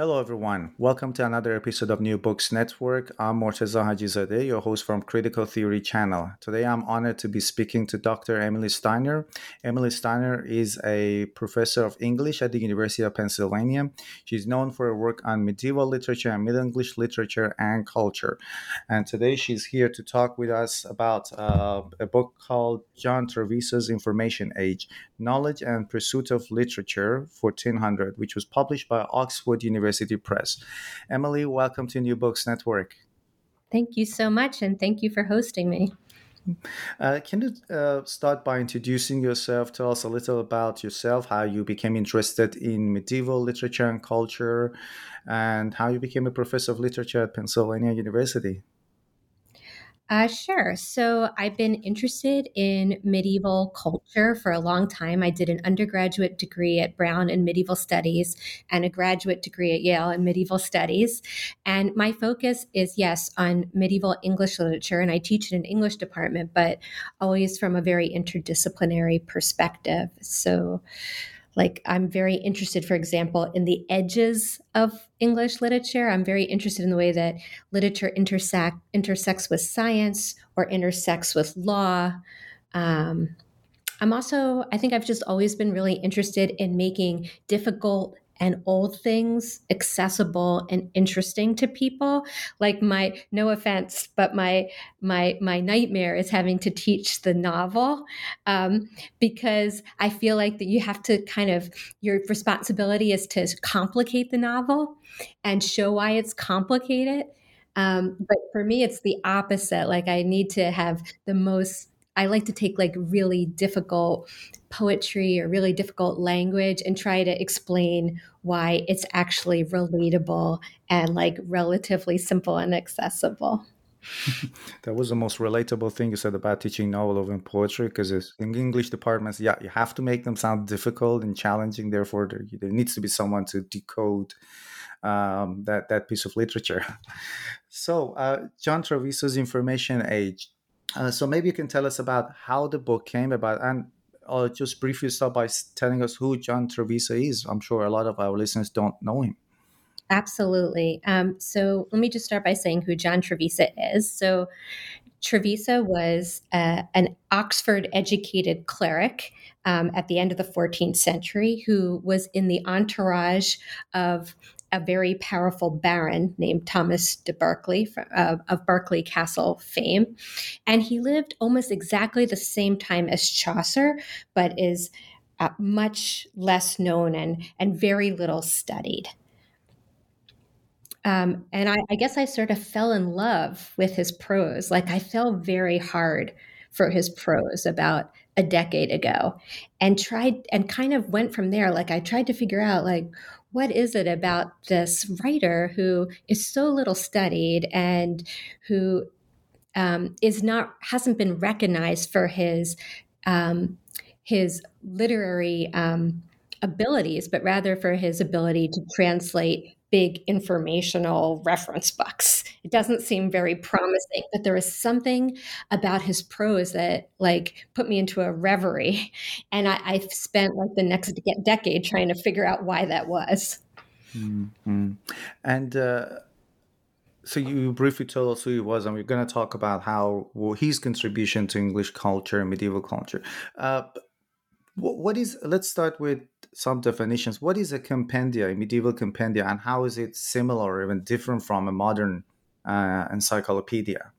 Hello, everyone. Welcome to another episode of New Books Network. I'm Morteza Hajizadeh, your host from Critical Theory Channel. Today, I'm honored to be speaking to Dr. Emily Steiner. Emily Steiner is a professor of English at the University of Pennsylvania. She's known for her work on medieval literature and Middle English literature and culture. And today, she's here to talk with us about uh, a book called John Trevisa's Information Age Knowledge and Pursuit of Literature, 1400, which was published by Oxford University. University Press. Emily, welcome to New Books Network. Thank you so much, and thank you for hosting me. Uh, can you uh, start by introducing yourself? Tell us a little about yourself, how you became interested in medieval literature and culture, and how you became a professor of literature at Pennsylvania University. Uh, sure. So I've been interested in medieval culture for a long time. I did an undergraduate degree at Brown in medieval studies and a graduate degree at Yale in medieval studies. And my focus is, yes, on medieval English literature. And I teach in an English department, but always from a very interdisciplinary perspective. So like i'm very interested for example in the edges of english literature. I'm very interested in the way that literature intersect, intersects with science or intersects with law. Um, i'm also i think i've just always been really interested in making difficult and old things accessible and interesting to people. Like my no offense but my my my nightmare is having to teach the novel um, because i feel like that you have to kind of your responsibility is to complicate the novel and show why it's complicated. Um, but for me it's the opposite. Like i need to have the most I like to take like really difficult poetry or really difficult language and try to explain why it's actually relatable and like relatively simple and accessible. that was the most relatable thing you said about teaching novel and poetry because in English departments, yeah, you have to make them sound difficult and challenging. Therefore, there, there needs to be someone to decode um, that that piece of literature. So, uh, John Trevisa's Information Age uh, so maybe you can tell us about how the book came about and or just briefly start by telling us who John Trevisa is. I'm sure a lot of our listeners don't know him. Absolutely. Um, so let me just start by saying who John Trevisa is. So Trevisa was uh, an Oxford educated cleric um, at the end of the 14th century who was in the entourage of a very powerful baron named Thomas de Berkeley uh, of Berkeley Castle fame. And he lived almost exactly the same time as Chaucer, but is uh, much less known and, and very little studied. Um, and I, I guess I sort of fell in love with his prose. Like I fell very hard for his prose about a decade ago and tried and kind of went from there. Like I tried to figure out like what is it about this writer who is so little studied and who um, is not hasn't been recognized for his um, his literary um, abilities, but rather for his ability to translate big informational reference books. It doesn't seem very promising, but there was something about his prose that like put me into a reverie. And I, I spent like the next decade trying to figure out why that was. Mm-hmm. And uh, so you briefly told us who he was, and we're going to talk about how well, his contribution to English culture and medieval culture. Uh, what is let's start with some definitions what is a compendia a medieval compendia and how is it similar or even different from a modern uh, encyclopedia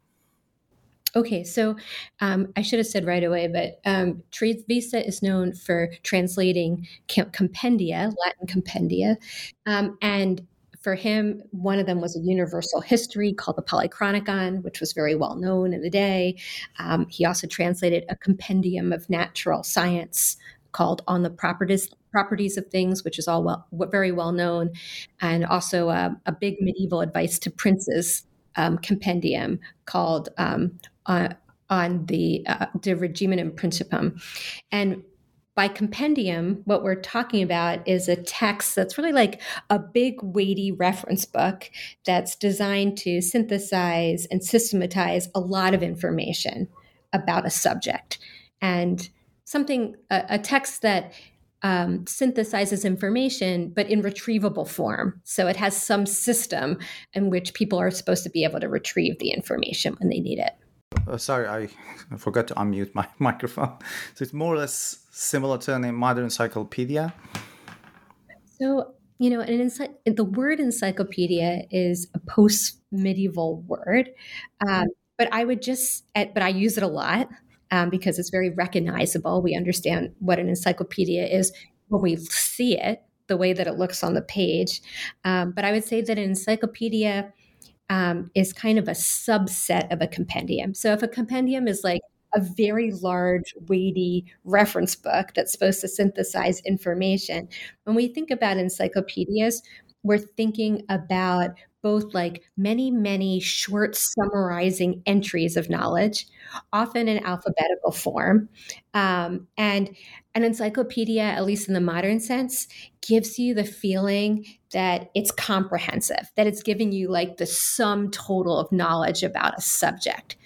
Okay, so um, I should have said right away, but um, is known for translating compendia, Latin compendia, um, and for him, one of them was a universal history called the Polychronicon, which was very well known in the day. Um, he also translated a compendium of natural science called On the Properties Properties of Things, which is all well, very well known, and also uh, a big medieval advice to princes um, compendium called um, uh, on the uh, De Regimine Principum, and by compendium, what we're talking about is a text that's really like a big, weighty reference book that's designed to synthesize and systematize a lot of information about a subject. And something, a, a text that um, synthesizes information, but in retrievable form. So it has some system in which people are supposed to be able to retrieve the information when they need it. Uh, sorry, I forgot to unmute my microphone. So it's more or less similar to a modern encyclopedia. So you know, an ency- the word encyclopedia is a post-medieval word, um, but I would just, but I use it a lot um, because it's very recognizable. We understand what an encyclopedia is when we see it, the way that it looks on the page. Um, but I would say that an encyclopedia um, is kind of a subset of a compendium. So if a compendium is like a very large, weighty reference book that's supposed to synthesize information, when we think about encyclopedias, we're thinking about both like many, many short summarizing entries of knowledge, often in alphabetical form. Um, and an encyclopedia, at least in the modern sense, gives you the feeling that it's comprehensive, that it's giving you like the sum total of knowledge about a subject.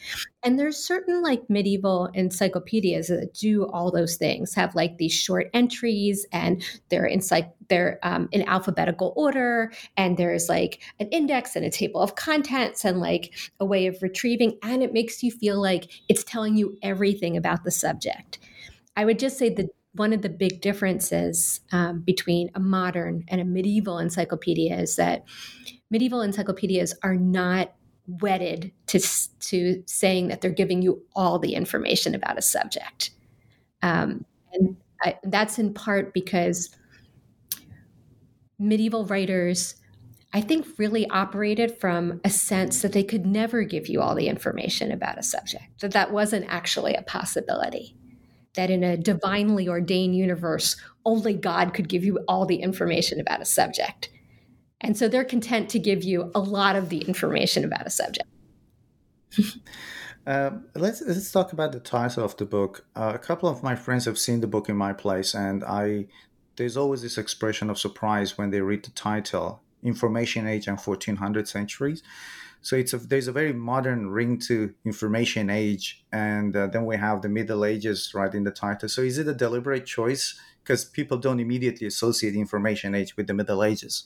And there's certain like medieval encyclopedias that do all those things, have like these short entries and they're in like they're um, in alphabetical order, and there's like an index and a table of contents and like a way of retrieving, and it makes you feel like it's telling you everything about the subject. I would just say that one of the big differences um, between a modern and a medieval encyclopedia is that medieval encyclopedias are not wedded to, to saying that they're giving you all the information about a subject. Um, and I, that's in part because medieval writers, I think, really operated from a sense that they could never give you all the information about a subject, that that wasn't actually a possibility that in a divinely ordained universe, only God could give you all the information about a subject. And so they're content to give you a lot of the information about a subject. uh, let's let's talk about the title of the book. Uh, a couple of my friends have seen the book in my place, and I there's always this expression of surprise when they read the title, "Information Age and 1400 Centuries." So it's a, there's a very modern ring to information age, and uh, then we have the Middle Ages right in the title. So is it a deliberate choice because people don't immediately associate information age with the Middle Ages?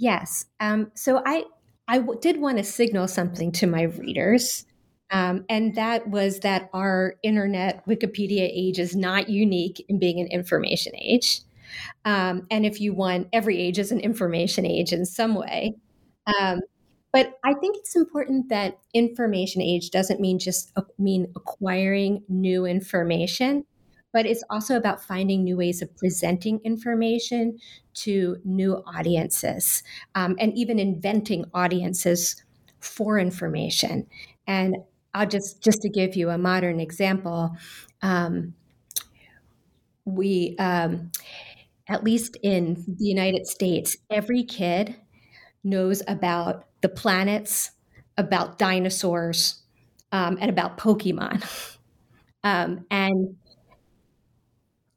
Yes. Um, so I I w- did want to signal something to my readers. Um, and that was that our internet Wikipedia age is not unique in being an information age. Um, and if you want, every age is an information age in some way. Um, but I think it's important that information age doesn't mean just mean acquiring new information, but it's also about finding new ways of presenting information to new audiences um, and even inventing audiences for information. And I'll just just to give you a modern example, um, we um, at least in the United States, every kid knows about the planets, about dinosaurs, um, and about Pokemon. Um, and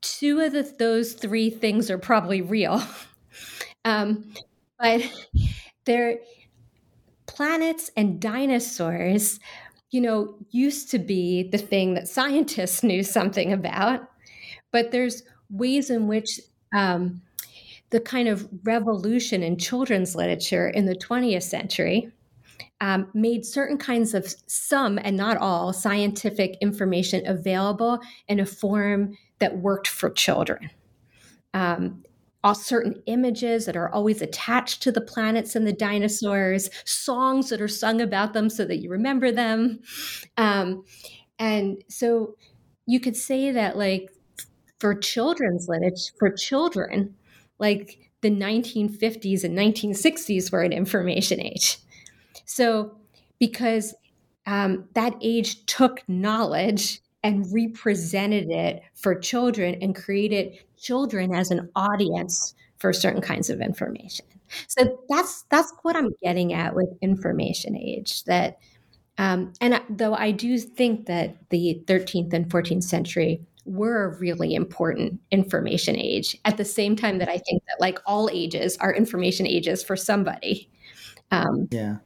two of the, those three things are probably real. um, but they're planets and dinosaurs, you know, used to be the thing that scientists knew something about. But there's ways in which um, the kind of revolution in children's literature in the 20th century um, made certain kinds of some and not all scientific information available in a form that worked for children. Um, all certain images that are always attached to the planets and the dinosaurs, songs that are sung about them so that you remember them. Um, and so you could say that, like, for children's literature, for children, like the 1950s and 1960s were an information age. So, because um, that age took knowledge and represented it for children and created children as an audience for certain kinds of information. So that's that's what I'm getting at with information age. That um, and though I do think that the 13th and 14th century were a really important information age, at the same time that I think that like all ages are information ages for somebody. Um, yeah.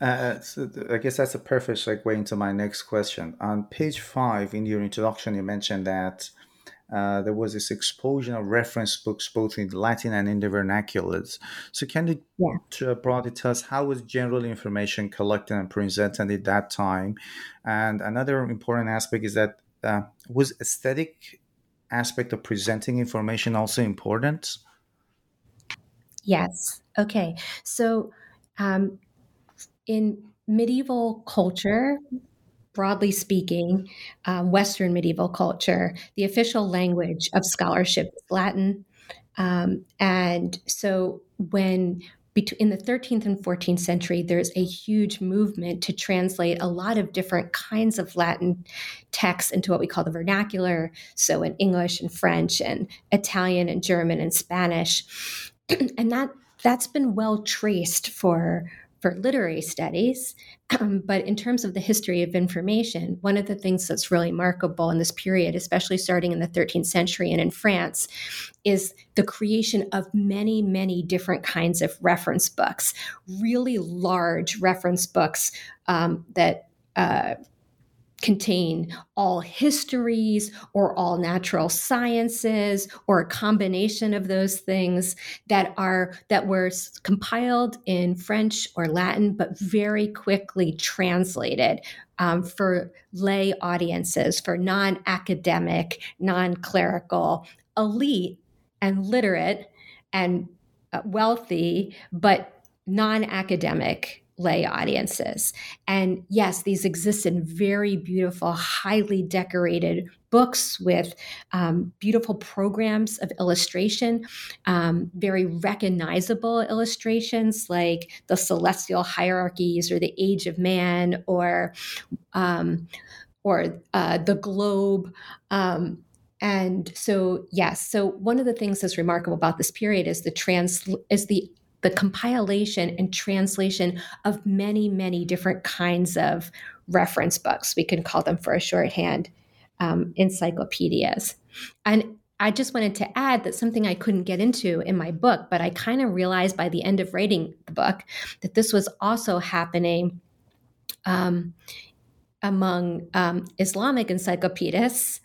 Uh, so I guess that's a perfect segue into my next question. On page five in your introduction, you mentioned that uh, there was this explosion of reference books both in Latin and in the vernaculars. So, can you yeah. broadly tell us how was general information collected and presented at that time? And another important aspect is that uh, was aesthetic aspect of presenting information also important? Yes. Okay. So, um, in medieval culture, broadly speaking, um, Western medieval culture, the official language of scholarship is Latin. Um, and so when in the 13th and 14th century, there's a huge movement to translate a lot of different kinds of Latin texts into what we call the vernacular. So, in English and French and Italian and German and Spanish. and that that's been well traced for for literary studies. But in terms of the history of information, one of the things that's really remarkable in this period, especially starting in the 13th century and in France, is the creation of many, many different kinds of reference books, really large reference books um, that. Uh, contain all histories or all natural sciences or a combination of those things that are that were compiled in french or latin but very quickly translated um, for lay audiences for non-academic non-clerical elite and literate and uh, wealthy but non-academic lay audiences. And yes, these exist in very beautiful, highly decorated books with um, beautiful programs of illustration, um, very recognizable illustrations like the celestial hierarchies or the age of man or um, or uh, the globe. Um, and so, yes, so one of the things that's remarkable about this period is the trans is the the compilation and translation of many, many different kinds of reference books. We can call them for a shorthand um, encyclopedias. And I just wanted to add that something I couldn't get into in my book, but I kind of realized by the end of writing the book that this was also happening um, among um, Islamic encyclopedists.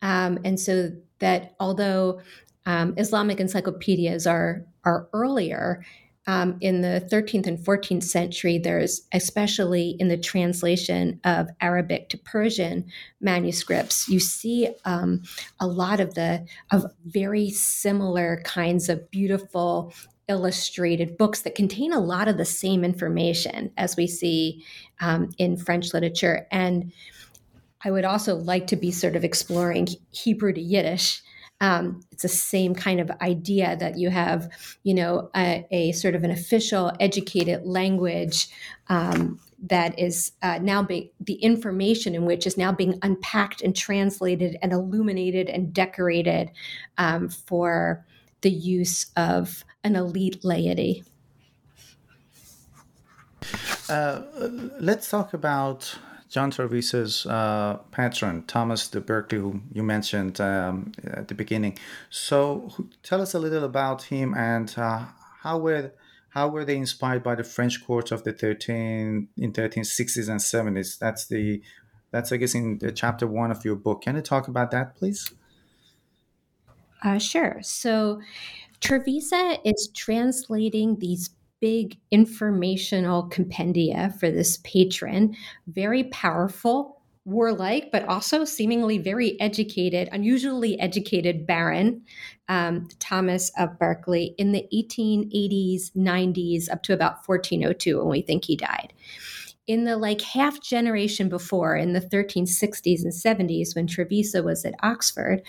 Um, and so that although um, Islamic encyclopedias are are earlier, um, in the 13th and 14th century, there's especially in the translation of Arabic to Persian manuscripts, you see um, a lot of the of very similar kinds of beautiful illustrated books that contain a lot of the same information as we see um, in French literature. And I would also like to be sort of exploring Hebrew to Yiddish um, it's the same kind of idea that you have, you know, a, a sort of an official educated language um, that is uh, now being the information in which is now being unpacked and translated and illuminated and decorated um, for the use of an elite laity. Uh, let's talk about John Trevisa's uh, patron, Thomas de Berkeley, who you mentioned um, at the beginning. So, tell us a little about him and uh, how were how were they inspired by the French court of the 13 in 1360s and 70s? That's the that's I guess in the chapter one of your book. Can you talk about that, please? Uh, sure. So, Trevisa is translating these big informational compendia for this patron, very powerful, warlike, but also seemingly very educated, unusually educated baron, um, Thomas of Berkeley, in the 1880s, 90s, up to about 1402 when we think he died. In the like half generation before, in the 1360s and 70s, when Trevisa was at Oxford,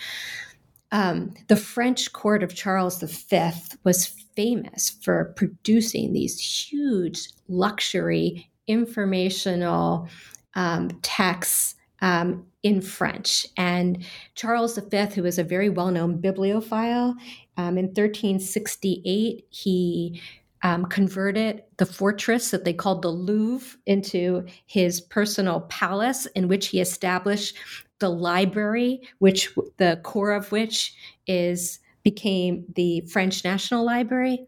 um, the French court of Charles V was famous for producing these huge luxury informational um, texts um, in French. And Charles V, who was a very well known bibliophile, um, in 1368, he um, converted the fortress that they called the Louvre into his personal palace, in which he established the library, which the core of which is became the French National Library.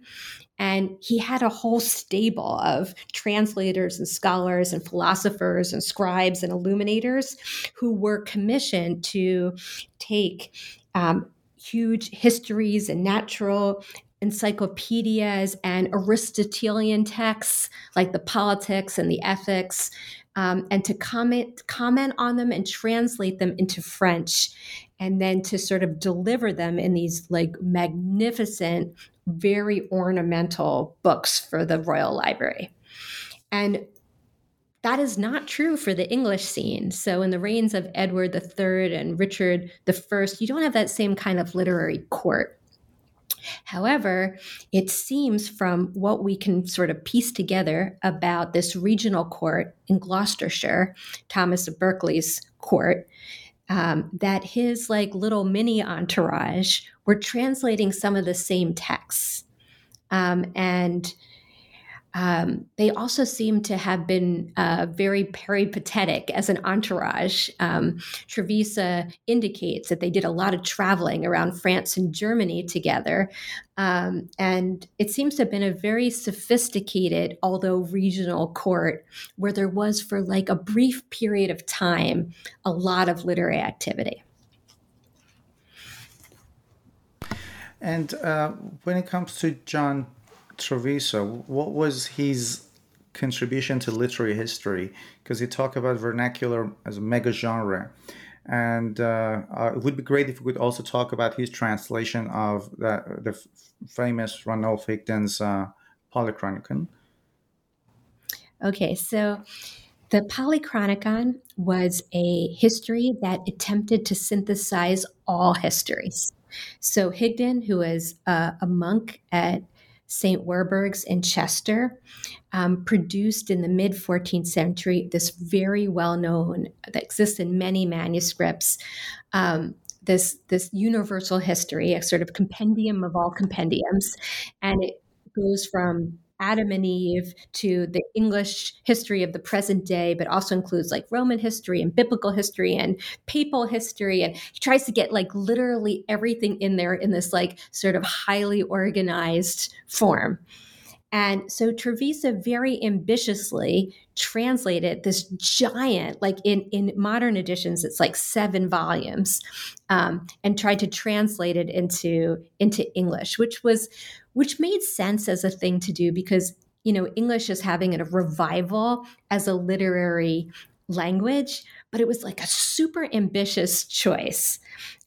And he had a whole stable of translators and scholars and philosophers and scribes and illuminators who were commissioned to take um, huge histories and natural encyclopedias and Aristotelian texts like the politics and the ethics, um, and to comment comment on them and translate them into French, and then to sort of deliver them in these like magnificent, very ornamental books for the Royal Library, and. That is not true for the English scene. So, in the reigns of Edward III and Richard I, you don't have that same kind of literary court. However, it seems from what we can sort of piece together about this regional court in Gloucestershire, Thomas of Berkeley's court, um, that his like little mini entourage were translating some of the same texts. Um, and um, they also seem to have been uh, very peripatetic as an entourage. Um, Trevisa indicates that they did a lot of traveling around France and Germany together. Um, and it seems to have been a very sophisticated, although regional court, where there was, for like a brief period of time, a lot of literary activity. And uh, when it comes to John Trevisa, what was his contribution to literary history? Because he talked about vernacular as a mega genre. And uh, uh, it would be great if we could also talk about his translation of the, the f- famous Ranulph Higden's uh, Polychronicon. Okay, so the Polychronicon was a history that attempted to synthesize all histories. So Higden, who was uh, a monk at St. Werburgh's in Chester, um, produced in the mid 14th century this very well known, that exists in many manuscripts, um, this, this universal history, a sort of compendium of all compendiums. And it goes from Adam and Eve to the English history of the present day, but also includes like Roman history and biblical history and papal history. And he tries to get like literally everything in there in this like sort of highly organized form. And so Trevisa very ambitiously translated this giant, like in, in modern editions, it's like seven volumes, um, and tried to translate it into, into English, which was which made sense as a thing to do because you know English is having a revival as a literary language, but it was like a super ambitious choice,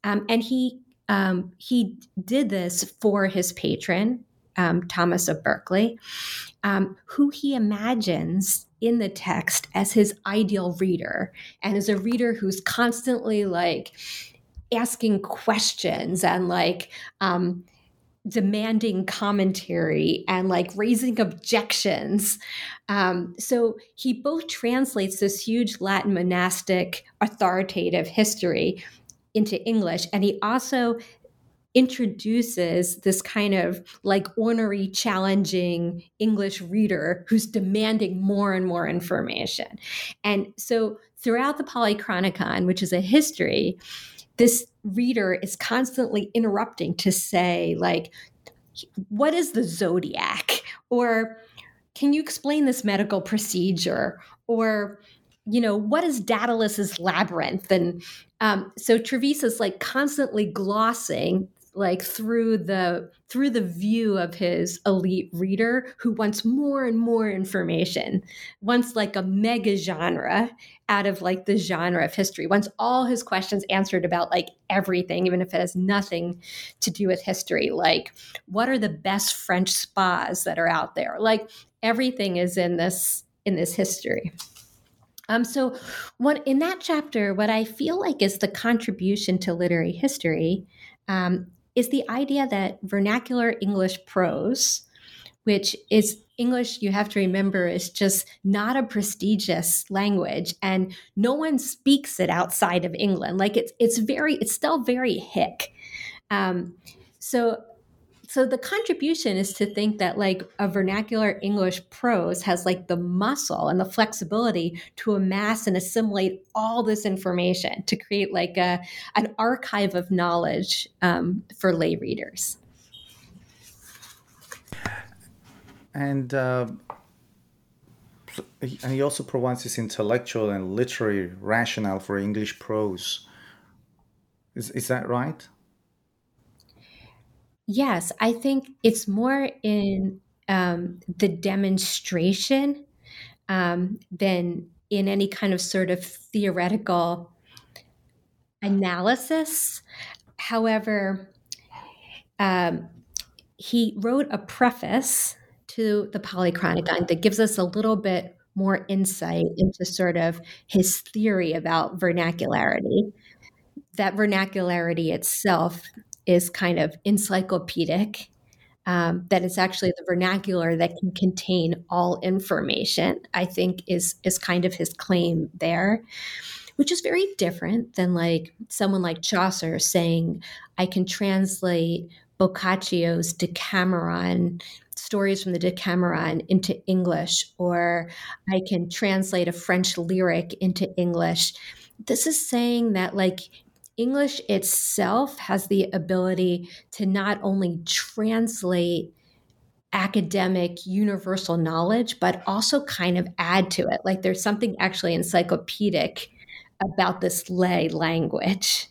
um, and he um, he did this for his patron um, Thomas of Berkeley, um, who he imagines in the text as his ideal reader and as a reader who's constantly like asking questions and like um, demanding commentary and like raising objections. Um, so he both translates this huge Latin monastic authoritative history into English, and he also introduces this kind of like ornery, challenging English reader who's demanding more and more information. And so throughout the Polychronicon, which is a history, this reader is constantly interrupting to say, like, what is the zodiac? Or can you explain this medical procedure? Or, you know, what is Daedalus's labyrinth? And um, so Trevisa's like constantly glossing like through the through the view of his elite reader who wants more and more information wants like a mega genre out of like the genre of history wants all his questions answered about like everything even if it has nothing to do with history. Like what are the best french spas that are out there? Like everything is in this in this history. Um, so, what in that chapter, what I feel like is the contribution to literary history um, is the idea that vernacular English prose, which is English, you have to remember, is just not a prestigious language, and no one speaks it outside of England. Like it's it's very it's still very hick. Um, so so the contribution is to think that like a vernacular English prose has like the muscle and the flexibility to amass and assimilate all this information to create like a an archive of knowledge um, for lay readers. And uh, and he also provides this intellectual and literary rationale for English prose. Is is that right? Yes, I think it's more in um, the demonstration um, than in any kind of sort of theoretical analysis. However, um, he wrote a preface to the Polychronicon that gives us a little bit more insight into sort of his theory about vernacularity. That vernacularity itself is kind of encyclopedic, um, that it's actually the vernacular that can contain all information, I think is is kind of his claim there, which is very different than like someone like Chaucer saying, I can translate Boccaccio's Decameron stories from the Decameron into English, or I can translate a French lyric into English. This is saying that, like, English itself has the ability to not only translate academic universal knowledge, but also kind of add to it. Like there's something actually encyclopedic about this lay language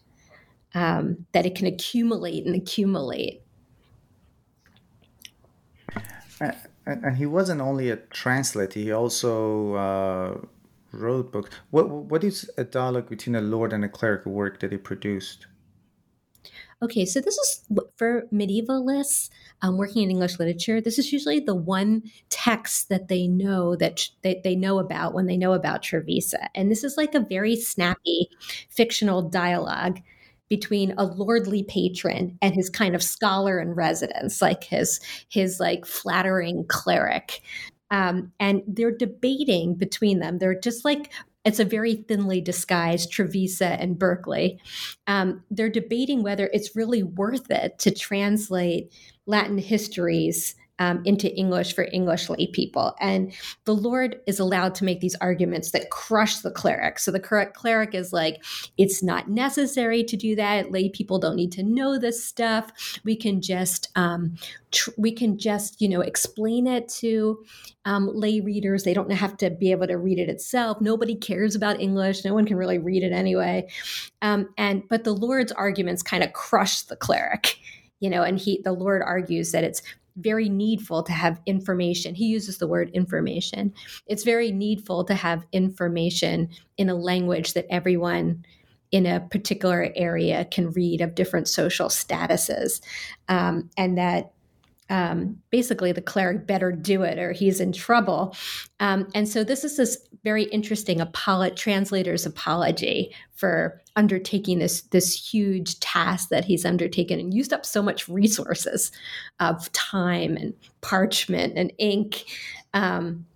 um, that it can accumulate and accumulate. and he wasn't only a translator; he also uh, wrote books. What what is a dialogue between a lord and a cleric work that he produced? Okay, so this is for medievalists um, working in English literature. This is usually the one text that they know that they, they know about when they know about Trevisa, and this is like a very snappy fictional dialogue between a lordly patron and his kind of scholar in residence, like his his like flattering cleric. Um, and they're debating between them. They're just like it's a very thinly disguised Trevisa and Berkeley. Um, they're debating whether it's really worth it to translate Latin histories um, into English for English lay people. And the Lord is allowed to make these arguments that crush the cleric. So the correct cleric is like, it's not necessary to do that. Lay people don't need to know this stuff. We can just, um, tr- we can just, you know, explain it to um, lay readers. They don't have to be able to read it itself. Nobody cares about English. No one can really read it anyway. Um, and but the Lord's arguments kind of crush the cleric you know and he the lord argues that it's very needful to have information. He uses the word information. It's very needful to have information in a language that everyone in a particular area can read of different social statuses, um, and that um, basically the cleric better do it or he's in trouble. Um, and so this is this very interesting apolo- translator's apology for undertaking this this huge task that he's undertaken and used up so much resources of time and parchment and ink um,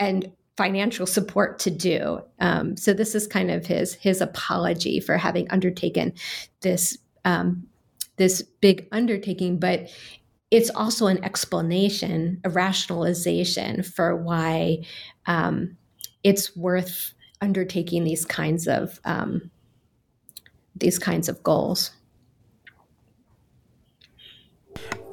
and financial support to do. Um, so this is kind of his his apology for having undertaken this um, this big undertaking, but it's also an explanation, a rationalization for why um, it's worth undertaking these kinds of um, these kinds of goals.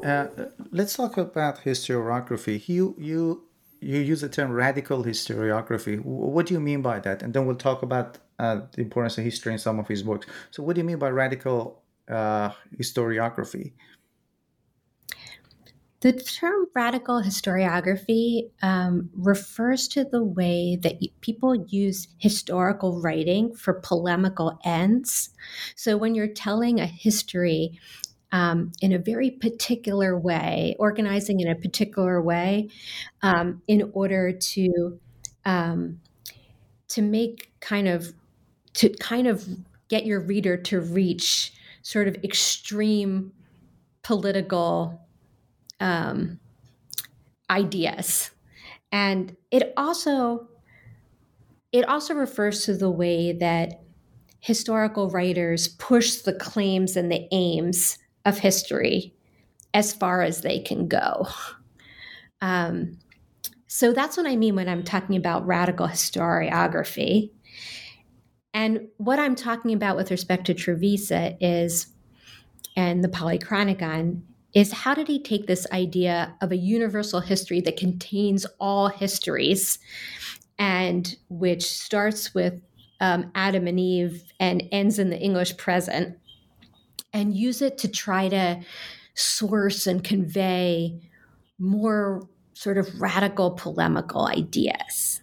Uh, let's talk about historiography. You you you use the term radical historiography. What do you mean by that? And then we'll talk about uh, the importance of history in some of his books. So, what do you mean by radical uh, historiography? The term radical historiography um, refers to the way that people use historical writing for polemical ends. So when you're telling a history um, in a very particular way, organizing in a particular way, um, in order to um, to make kind of to kind of get your reader to reach sort of extreme political um, ideas. And it also it also refers to the way that historical writers push the claims and the aims of history as far as they can go. Um, so that's what I mean when I'm talking about radical historiography. And what I'm talking about with respect to Trevisa is, and the Polychronicon, is how did he take this idea of a universal history that contains all histories and which starts with um, Adam and Eve and ends in the English present and use it to try to source and convey more sort of radical polemical ideas.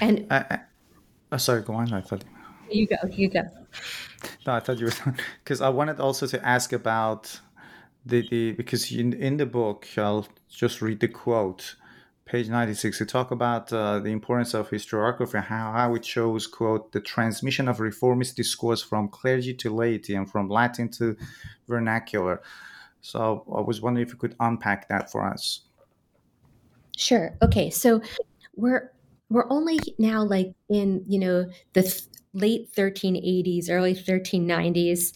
And I, I, oh, sorry, go on. I thought you go, you go. No, I thought you were because I wanted also to ask about the, the because in, in the book I'll just read the quote, page ninety six. You talk about uh, the importance of historiography, how how it shows quote the transmission of reformist discourse from clergy to laity and from Latin to vernacular. So I was wondering if you could unpack that for us. Sure. Okay. So we're we're only now like in you know the th- late 1380s early 1390s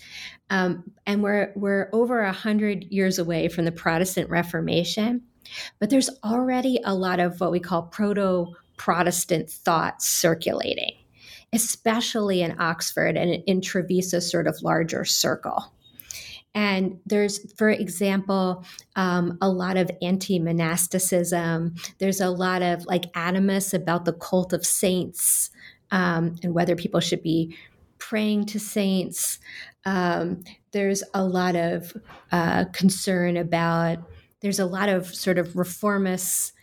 um, and we're we're over a hundred years away from the protestant reformation but there's already a lot of what we call proto protestant thought circulating especially in oxford and in trevisa's sort of larger circle and there's, for example, um, a lot of anti monasticism. There's a lot of like animus about the cult of saints um, and whether people should be praying to saints. Um, there's a lot of uh, concern about, there's a lot of sort of reformist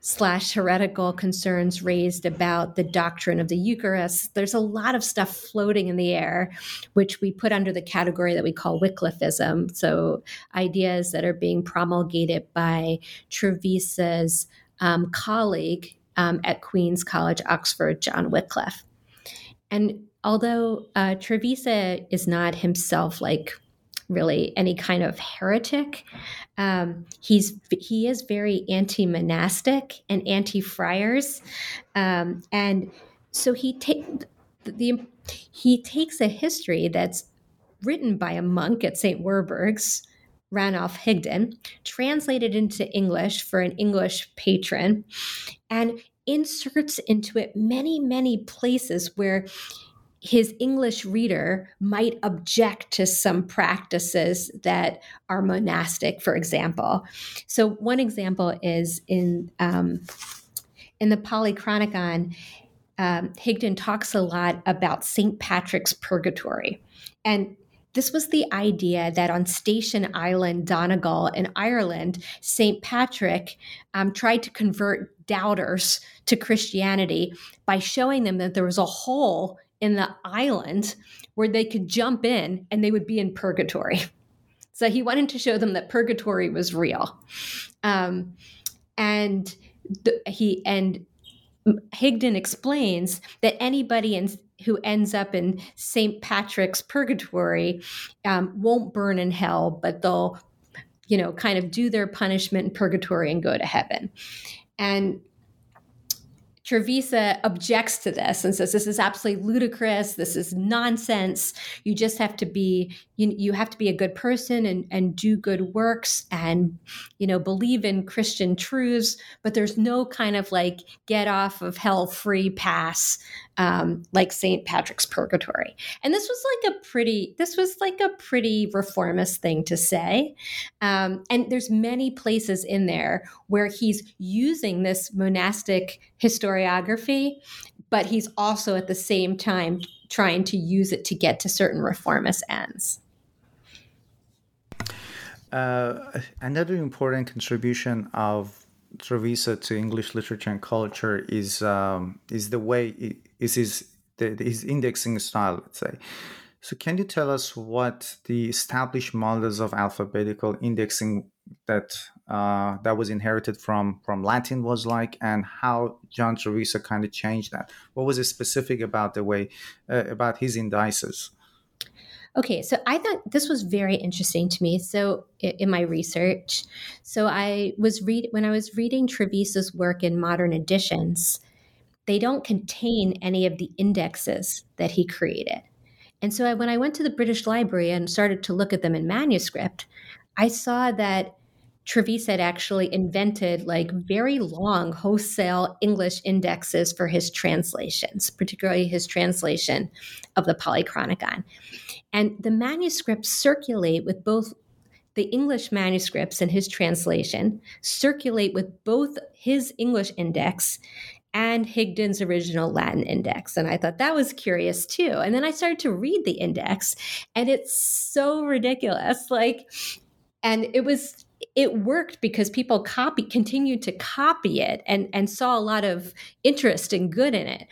slash heretical concerns raised about the doctrine of the Eucharist. There's a lot of stuff floating in the air, which we put under the category that we call Wycliffeism. So ideas that are being promulgated by Trevisa's um, colleague um, at Queen's College, Oxford, John Wycliffe. And although uh, Trevisa is not himself like really any kind of heretic. Um, he's he is very anti-monastic and anti-friars, um, and so he take the he takes a history that's written by a monk at St. Werburgh's, Ranulph Higden, translated into English for an English patron, and inserts into it many, many places where his English reader might object to some practices that are monastic, for example. So, one example is in um, in the Polychronicon, um, Higden talks a lot about St. Patrick's Purgatory, and this was the idea that on Station Island, Donegal, in Ireland, St. Patrick um, tried to convert doubters to Christianity by showing them that there was a hole in the island where they could jump in and they would be in purgatory. So he wanted to show them that purgatory was real. Um, and the, he and Higden explains that anybody in, who ends up in St. Patrick's purgatory um, won't burn in hell, but they'll, you know, kind of do their punishment in purgatory and go to heaven. And Trevisa objects to this and says this is absolutely ludicrous. This is nonsense. You just have to be you, you have to be a good person and and do good works and you know believe in Christian truths. But there's no kind of like get off of hell free pass um, like St. Patrick's Purgatory. And this was like a pretty this was like a pretty reformist thing to say. Um, and there's many places in there where he's using this monastic historiography, but he's also at the same time trying to use it to get to certain reformist ends. Uh, another important contribution of Trevisa to English literature and culture is um, is the way is his the, his indexing style, let's say. So, can you tell us what the established models of alphabetical indexing that uh, that was inherited from from Latin was like, and how John Trevisa kind of changed that? What was it specific about the way uh, about his indices? Okay, so I thought this was very interesting to me. So in my research, so I was read when I was reading Trevisa's work in modern editions, they don't contain any of the indexes that he created. And so I, when I went to the British Library and started to look at them in manuscript, I saw that Trevisa had actually invented like very long wholesale English indexes for his translations, particularly his translation of the Polychronicon. And the manuscripts circulate with both the English manuscripts and his translation circulate with both his English index and Higden's original Latin index. And I thought that was curious too. And then I started to read the index, and it's so ridiculous. Like, and it was it worked because people copy continued to copy it and and saw a lot of interest and good in it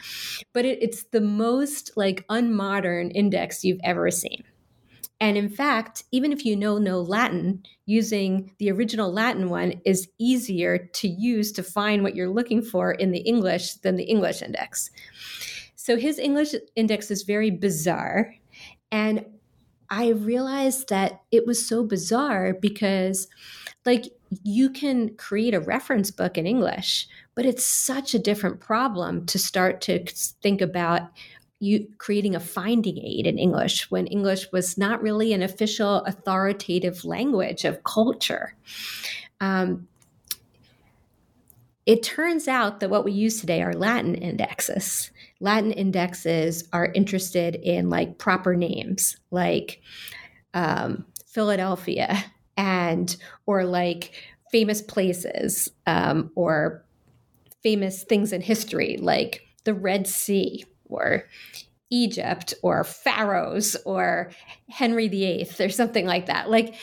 but it, it's the most like unmodern index you've ever seen and in fact even if you know no latin using the original latin one is easier to use to find what you're looking for in the english than the english index. So his english index is very bizarre. And I realized that it was so bizarre because, like, you can create a reference book in English, but it's such a different problem to start to think about you creating a finding aid in English when English was not really an official authoritative language of culture. Um, it turns out that what we use today are Latin indexes. Latin indexes are interested in like proper names, like um, Philadelphia and or like famous places um, or famous things in history, like the Red Sea or Egypt or pharaohs or Henry VIII or something like that. Like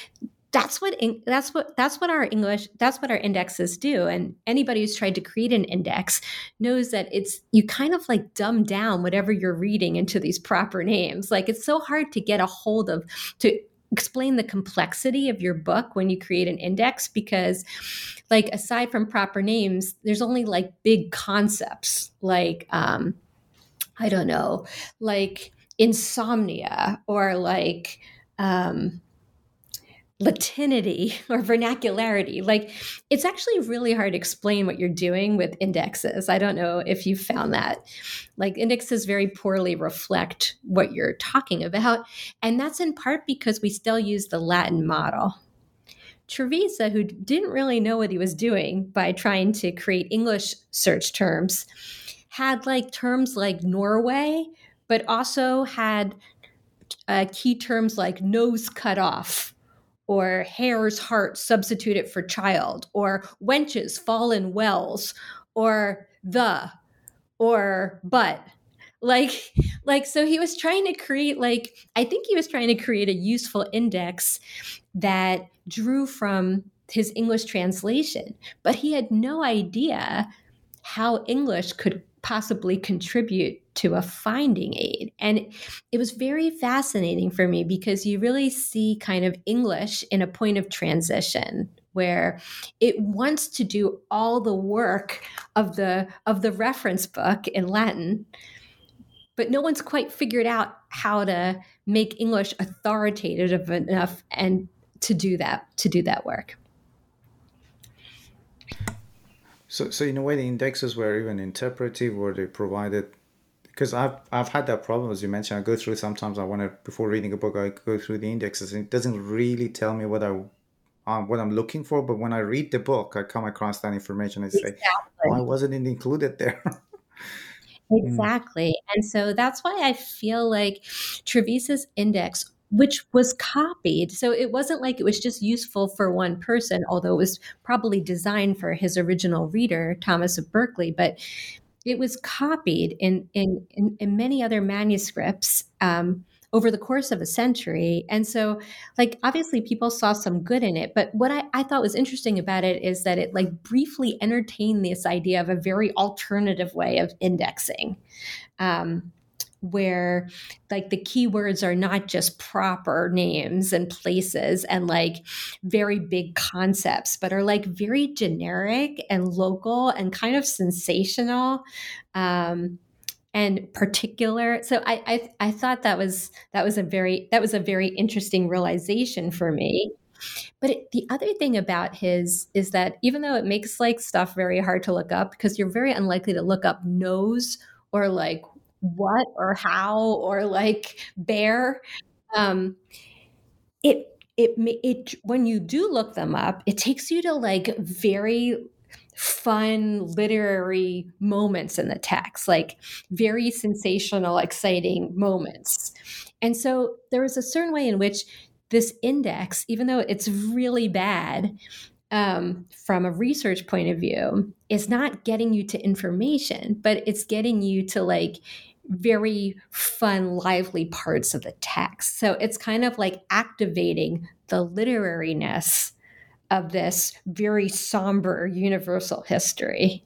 that's what that's what that's what our english that's what our indexes do and anybody who's tried to create an index knows that it's you kind of like dumb down whatever you're reading into these proper names like it's so hard to get a hold of to explain the complexity of your book when you create an index because like aside from proper names there's only like big concepts like um i don't know like insomnia or like um latinity or vernacularity. Like it's actually really hard to explain what you're doing with indexes. I don't know if you found that. Like indexes very poorly reflect what you're talking about. And that's in part because we still use the Latin model. Trevisa, who didn't really know what he was doing by trying to create English search terms, had like terms like Norway, but also had uh, key terms like nose cut off or hare's heart substituted for child, or wenches fall in wells, or the, or but. Like, like, so he was trying to create, like, I think he was trying to create a useful index that drew from his English translation, but he had no idea how English could possibly contribute to a finding aid. And it was very fascinating for me because you really see kind of English in a point of transition where it wants to do all the work of the of the reference book in Latin but no one's quite figured out how to make English authoritative enough and to do that to do that work. So, so in a way, the indexes were even interpretive, where they provided because I've I've had that problem as you mentioned. I go through sometimes I want to before reading a book I go through the indexes and it doesn't really tell me what I um, what I'm looking for. But when I read the book, I come across that information and say, exactly. "Why wasn't it included there?" exactly, and so that's why I feel like Trevisa's index which was copied. So it wasn't like it was just useful for one person, although it was probably designed for his original reader, Thomas of Berkeley. But it was copied in in in, in many other manuscripts um, over the course of a century and so like obviously people saw some good in it but what I, I thought was interesting about it is that it like briefly entertained this idea of a very alternative way of indexing um, where like the keywords are not just proper names and places and like very big concepts, but are like very generic and local and kind of sensational. Um, and particular. So I, I I thought that was that was a very that was a very interesting realization for me. But it, the other thing about his is that even though it makes like stuff very hard to look up because you're very unlikely to look up nose or like what or how or like bear. Um, it it it when you do look them up, it takes you to like very fun literary moments in the text, like very sensational, exciting moments. And so there is a certain way in which this index, even though it's really bad, um, from a research point of view, is not getting you to information, but it's getting you to like very fun, lively parts of the text. So it's kind of like activating the literariness of this very somber universal history.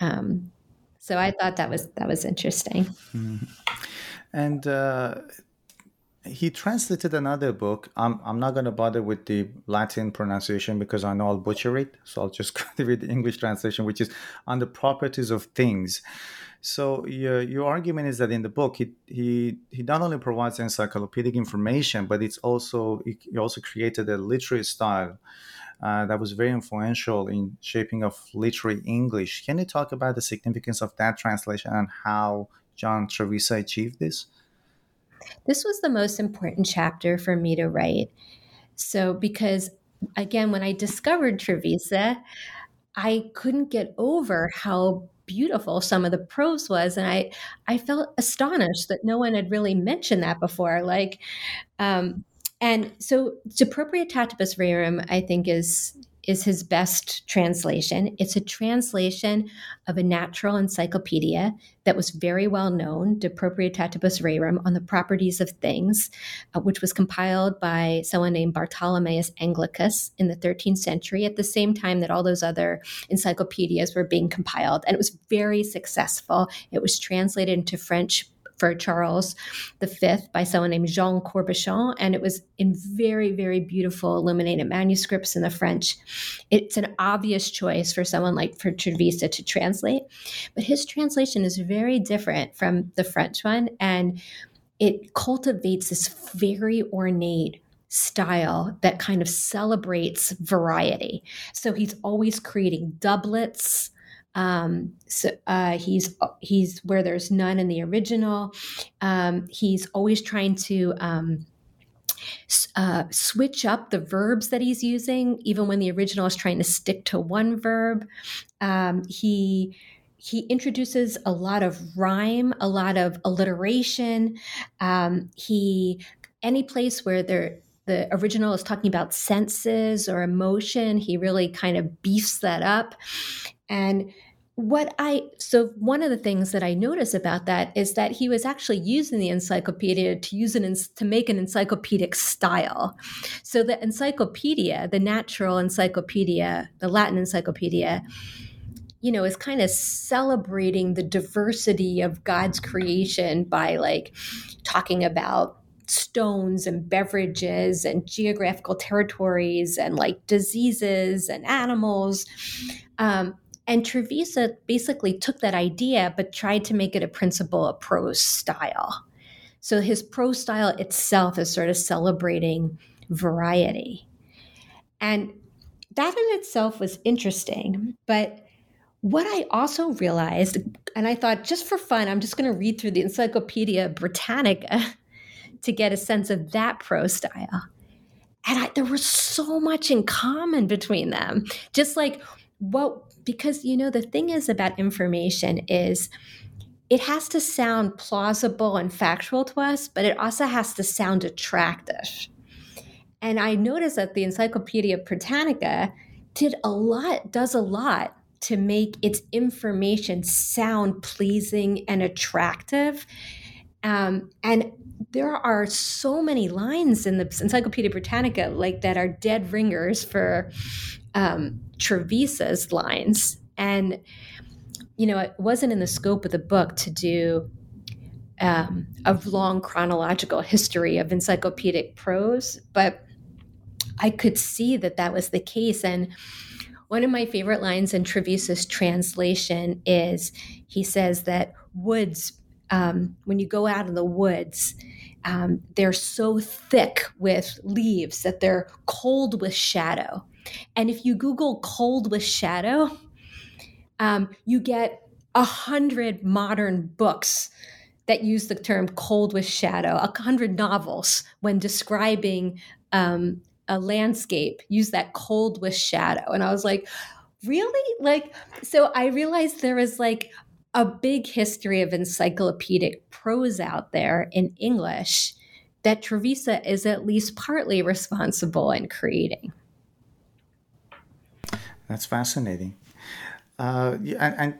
Um, so I thought that was that was interesting. Mm-hmm. And uh, he translated another book. I'm I'm not going to bother with the Latin pronunciation because I know I'll butcher it. So I'll just read the English translation, which is on the properties of things. So your, your argument is that in the book he, he he not only provides encyclopedic information, but it's also he also created a literary style uh, that was very influential in shaping of literary English. Can you talk about the significance of that translation and how John Trevisa achieved this? This was the most important chapter for me to write. So because again, when I discovered Trevisa, I couldn't get over how beautiful some of the prose was and i i felt astonished that no one had really mentioned that before like um and so de proprietatibus rerum i think is is his best translation. It's a translation of a natural encyclopedia that was very well known, De Proprietatibus Rerum, on the properties of things, uh, which was compiled by someone named Bartholomeus Anglicus in the 13th century at the same time that all those other encyclopedias were being compiled. And it was very successful. It was translated into French for Charles V by someone named Jean Corbichon, and it was in very, very beautiful illuminated manuscripts in the French. It's an obvious choice for someone like for Trevisa to translate, but his translation is very different from the French one, and it cultivates this very ornate style that kind of celebrates variety. So he's always creating doublets um, so uh, he's he's where there's none in the original. Um, he's always trying to um, uh, switch up the verbs that he's using, even when the original is trying to stick to one verb. Um, he he introduces a lot of rhyme, a lot of alliteration. Um, he any place where there the original is talking about senses or emotion, he really kind of beefs that up. And what I so one of the things that I notice about that is that he was actually using the encyclopedia to use an to make an encyclopedic style. So the encyclopedia, the natural encyclopedia, the Latin encyclopedia, you know, is kind of celebrating the diversity of God's creation by like talking about stones and beverages and geographical territories and like diseases and animals. Um, and Trevisa basically took that idea but tried to make it a principle of prose style. So his prose style itself is sort of celebrating variety. And that in itself was interesting. But what I also realized, and I thought just for fun, I'm just going to read through the Encyclopedia Britannica to get a sense of that prose style. And I, there was so much in common between them. Just like what, because, you know, the thing is about information is it has to sound plausible and factual to us, but it also has to sound attractive. And I noticed that the Encyclopedia Britannica did a lot, does a lot to make its information sound pleasing and attractive. Um, and there are so many lines in the Encyclopedia Britannica like that are dead ringers for um, Trevisa's lines. And you know, it wasn't in the scope of the book to do um, a long chronological history of encyclopedic prose, but I could see that that was the case. And one of my favorite lines in Trevisa's translation is he says that woods, um, when you go out in the woods, um, they're so thick with leaves that they're cold with shadow. And if you Google cold with shadow, um, you get a hundred modern books that use the term cold with shadow, a hundred novels when describing um, a landscape use that cold with shadow. And I was like, really? Like, so I realized there was like a big history of encyclopedic prose out there in English that Trevisa is at least partly responsible in creating. That's fascinating. Uh, and, and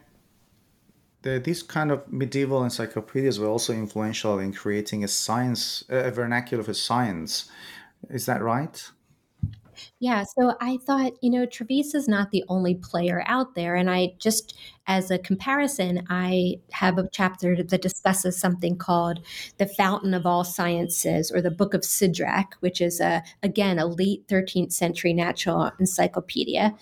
the, these kind of medieval encyclopedias were also influential in creating a science, a vernacular for science. Is that right? Yeah, so I thought, you know, Trevisa is not the only player out there. And I just, as a comparison, I have a chapter that discusses something called The Fountain of All Sciences or the Book of Sidrac, which is, a, again, a late 13th century natural encyclopedia,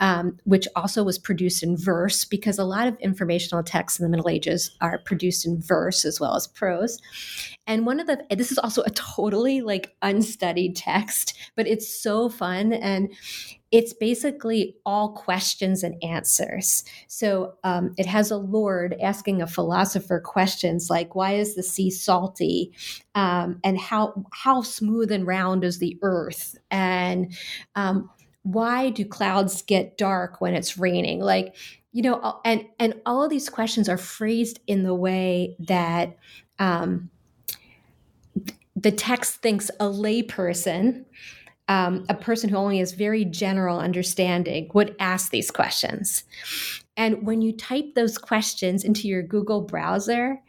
um, which also was produced in verse because a lot of informational texts in the Middle Ages are produced in verse as well as prose. And one of the, this is also a totally like unstudied text, but it's so fun. And it's basically all questions and answers. So um, it has a lord asking a philosopher questions like, "Why is the sea salty?" Um, and how how smooth and round is the earth? And um, why do clouds get dark when it's raining? Like, you know, and and all of these questions are phrased in the way that um, the text thinks a layperson, um, a person who only has very general understanding, would ask these questions. And when you type those questions into your Google browser,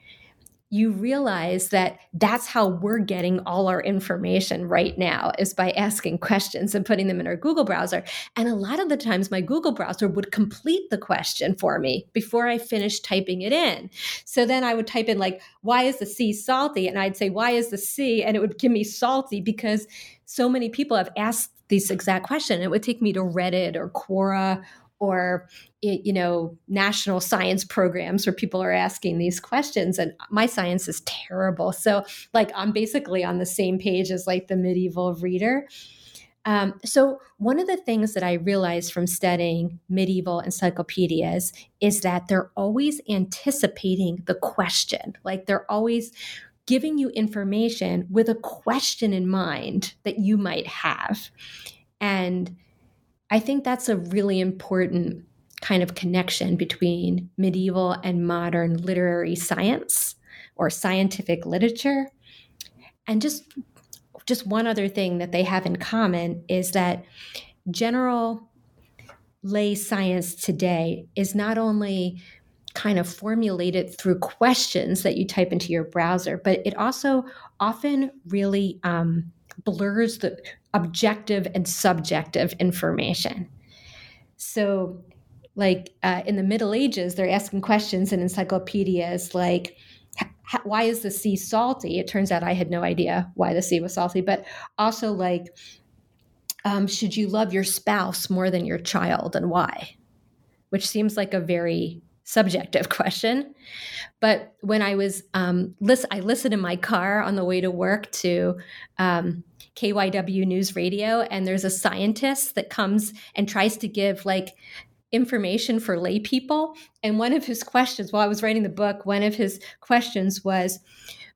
you realize that that's how we're getting all our information right now is by asking questions and putting them in our Google browser. And a lot of the times my Google browser would complete the question for me before I finished typing it in. So then I would type in like why is the sea salty and I'd say why is the sea and it would give me salty because so many people have asked this exact question. It would take me to Reddit or Quora or you know national science programs where people are asking these questions and my science is terrible. So like i'm basically on the same page as like the medieval reader. Um, so one of the things that i realized from studying medieval encyclopedias is that they're always anticipating the question. Like they're always giving you information with a question in mind that you might have and I think that's a really important kind of connection between medieval and modern literary science or scientific literature. And just just one other thing that they have in common is that general lay science today is not only kind of formulated through questions that you type into your browser, but it also often really um, blurs the objective and subjective information. So, like uh, in the Middle Ages, they're asking questions in encyclopedias like, why is the sea salty? It turns out I had no idea why the sea was salty, but also like, um, should you love your spouse more than your child and why? Which seems like a very subjective question. But when I was, um, listen, I listened in my car on the way to work to um, KYW News Radio, and there's a scientist that comes and tries to give like information for lay people. And one of his questions, while I was writing the book, one of his questions was,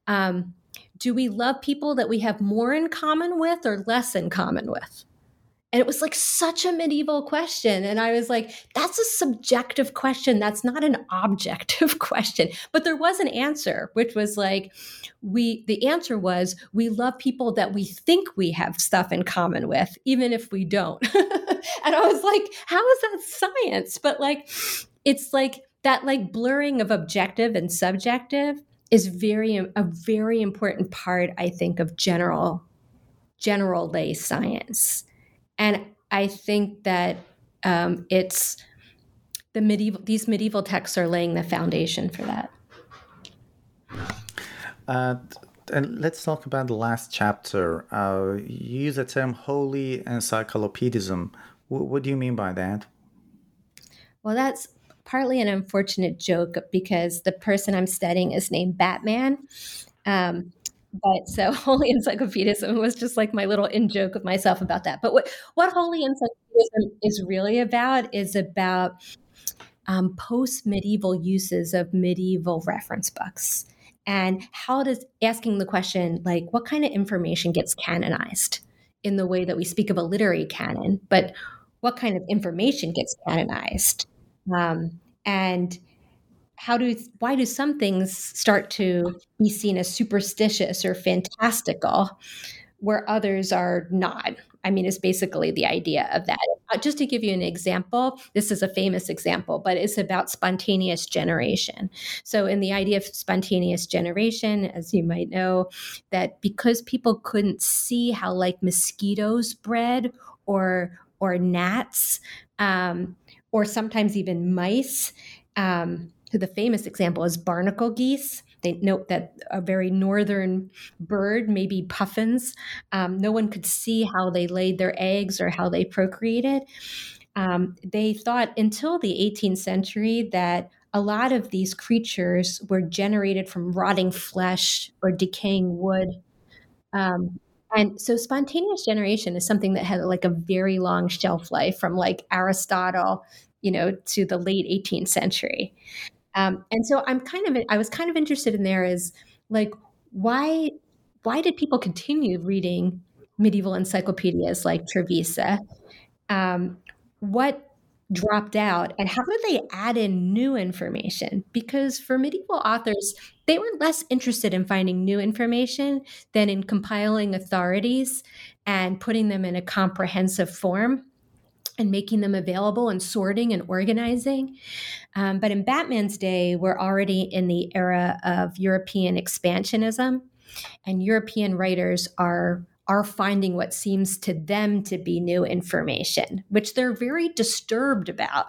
um, do we love people that we have more in common with or less in common with? And it was like such a medieval question. And I was like, that's a subjective question. That's not an objective question. But there was an answer, which was like, we, the answer was, we love people that we think we have stuff in common with, even if we don't. and I was like, how is that science? But like, it's like that like blurring of objective and subjective is very, a very important part, I think, of general, general lay science and I think that um, it's the medieval these medieval texts are laying the foundation for that. Uh, and let's talk about the last chapter. Uh, you use the term holy encyclopedism. W- what do you mean by that? Well, that's partly an unfortunate joke because the person I'm studying is named Batman. Um, but so holy encyclopedism was just like my little in joke with myself about that. But what, what holy encyclopedism is really about is about um, post medieval uses of medieval reference books. And how does asking the question, like, what kind of information gets canonized in the way that we speak of a literary canon, but what kind of information gets canonized? Um, and how do why do some things start to be seen as superstitious or fantastical where others are not? I mean it's basically the idea of that. Uh, just to give you an example this is a famous example but it's about spontaneous generation. So in the idea of spontaneous generation as you might know that because people couldn't see how like mosquitoes bred or or gnats um, or sometimes even mice um, the famous example is barnacle geese. They note that a very northern bird, maybe puffins, um, no one could see how they laid their eggs or how they procreated. Um, they thought until the 18th century that a lot of these creatures were generated from rotting flesh or decaying wood. Um, and so spontaneous generation is something that had like a very long shelf life from like Aristotle, you know, to the late 18th century. Um, and so I'm kind of I was kind of interested in there is like why why did people continue reading medieval encyclopedias like Trevisa? Um, what dropped out and how did they add in new information because for medieval authors they were less interested in finding new information than in compiling authorities and putting them in a comprehensive form and making them available and sorting and organizing. Um, but in Batman's day, we're already in the era of European expansionism, and European writers are are finding what seems to them to be new information, which they're very disturbed about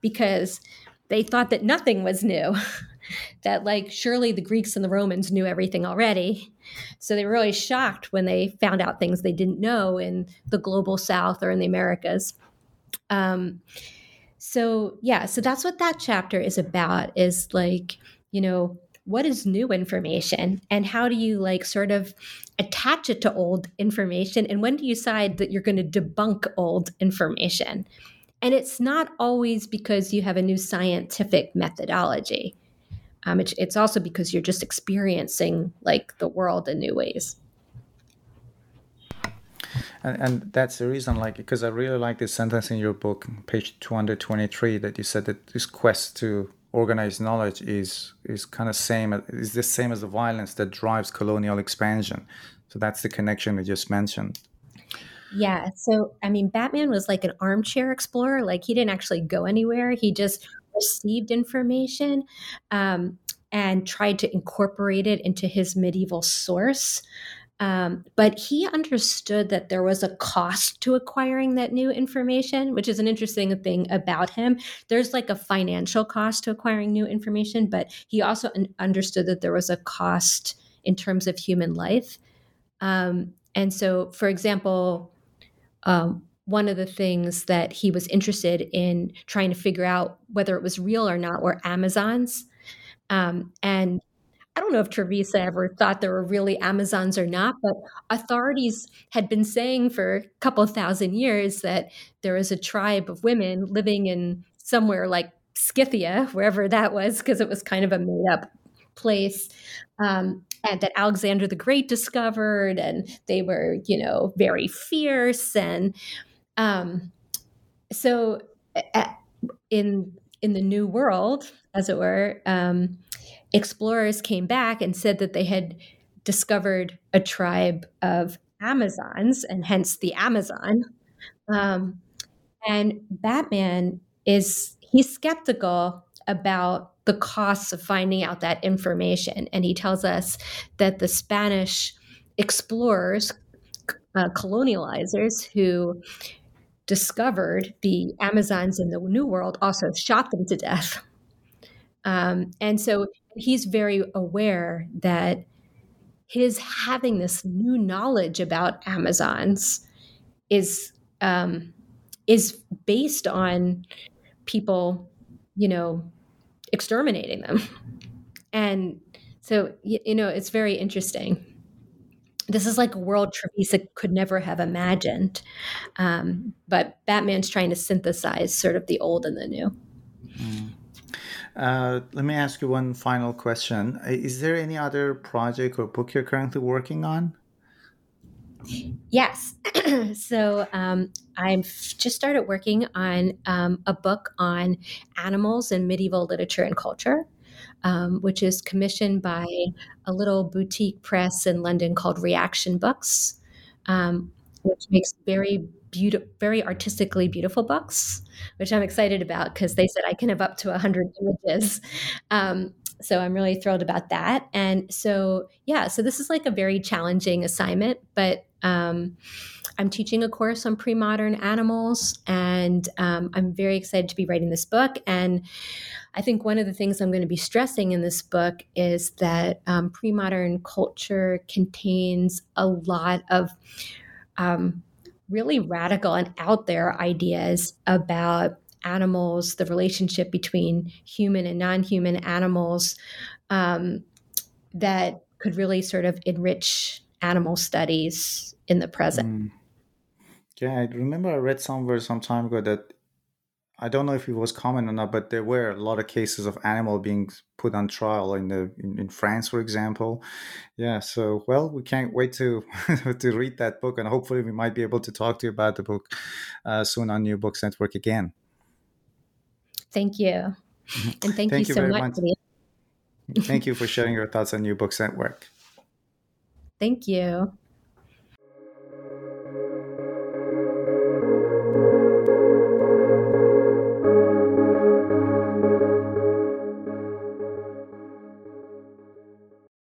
because they thought that nothing was new. that like surely the Greeks and the Romans knew everything already. So they were really shocked when they found out things they didn't know in the global south or in the Americas. Um, so yeah, so that's what that chapter is about is like, you know, what is new information and how do you like sort of attach it to old information and when do you decide that you're going to debunk old information? And it's not always because you have a new scientific methodology. Um, it, it's also because you're just experiencing like the world in new ways and, and that's the reason like because i really like this sentence in your book page 223 that you said that this quest to organize knowledge is is kind of same is the same as the violence that drives colonial expansion. So that's the connection we just mentioned. Yeah so i mean batman was like an armchair explorer. Like he didn't actually go anywhere. He just received information um, and tried to incorporate it into his medieval source um, but he understood that there was a cost to acquiring that new information, which is an interesting thing about him. There's like a financial cost to acquiring new information, but he also un- understood that there was a cost in terms of human life. Um, and so, for example, um, one of the things that he was interested in trying to figure out whether it was real or not were Amazons. Um, and I don't know if Trevisa ever thought there were really Amazons or not, but authorities had been saying for a couple thousand years that there was a tribe of women living in somewhere like Scythia, wherever that was, because it was kind of a made up place. Um, and that Alexander the Great discovered, and they were, you know, very fierce. And um, so, in in the New World, as it were, um, explorers came back and said that they had discovered a tribe of Amazons, and hence the Amazon. Um, and Batman is he's skeptical about the costs of finding out that information. And he tells us that the Spanish explorers, uh, colonializers who discovered the Amazons in the New World also shot them to death. Um, and so he's very aware that his having this new knowledge about Amazons is um, is based on people, you know, exterminating them. And so, you know, it's very interesting. This is like a world Trevisa could never have imagined. Um, but Batman's trying to synthesize sort of the old and the new. Mm. Uh, let me ask you one final question. Is there any other project or book you're currently working on? Yes. so um, I've just started working on um, a book on animals in medieval literature and culture, um, which is commissioned by a little boutique press in London called Reaktion Books, um, which makes very beautiful, very artistically beautiful books, which I'm excited about because they said I can have up to 100 images. Um, so I'm really thrilled about that. And so, yeah, so this is like a very challenging assignment, but um, I'm teaching a course on pre modern animals, and um, I'm very excited to be writing this book. And I think one of the things I'm going to be stressing in this book is that um, pre modern culture contains a lot of um, really radical and out there ideas about animals, the relationship between human and non human animals um, that could really sort of enrich animal studies in the present. Mm. Yeah, I remember I read somewhere some time ago that I don't know if it was common or not, but there were a lot of cases of animal being put on trial in the in, in France, for example. Yeah, so well, we can't wait to to read that book, and hopefully we might be able to talk to you about the book uh, soon on New Books Network again. Thank you, and thank, thank you, you, so much. much. thank you for sharing your thoughts on New Books Network. Thank you.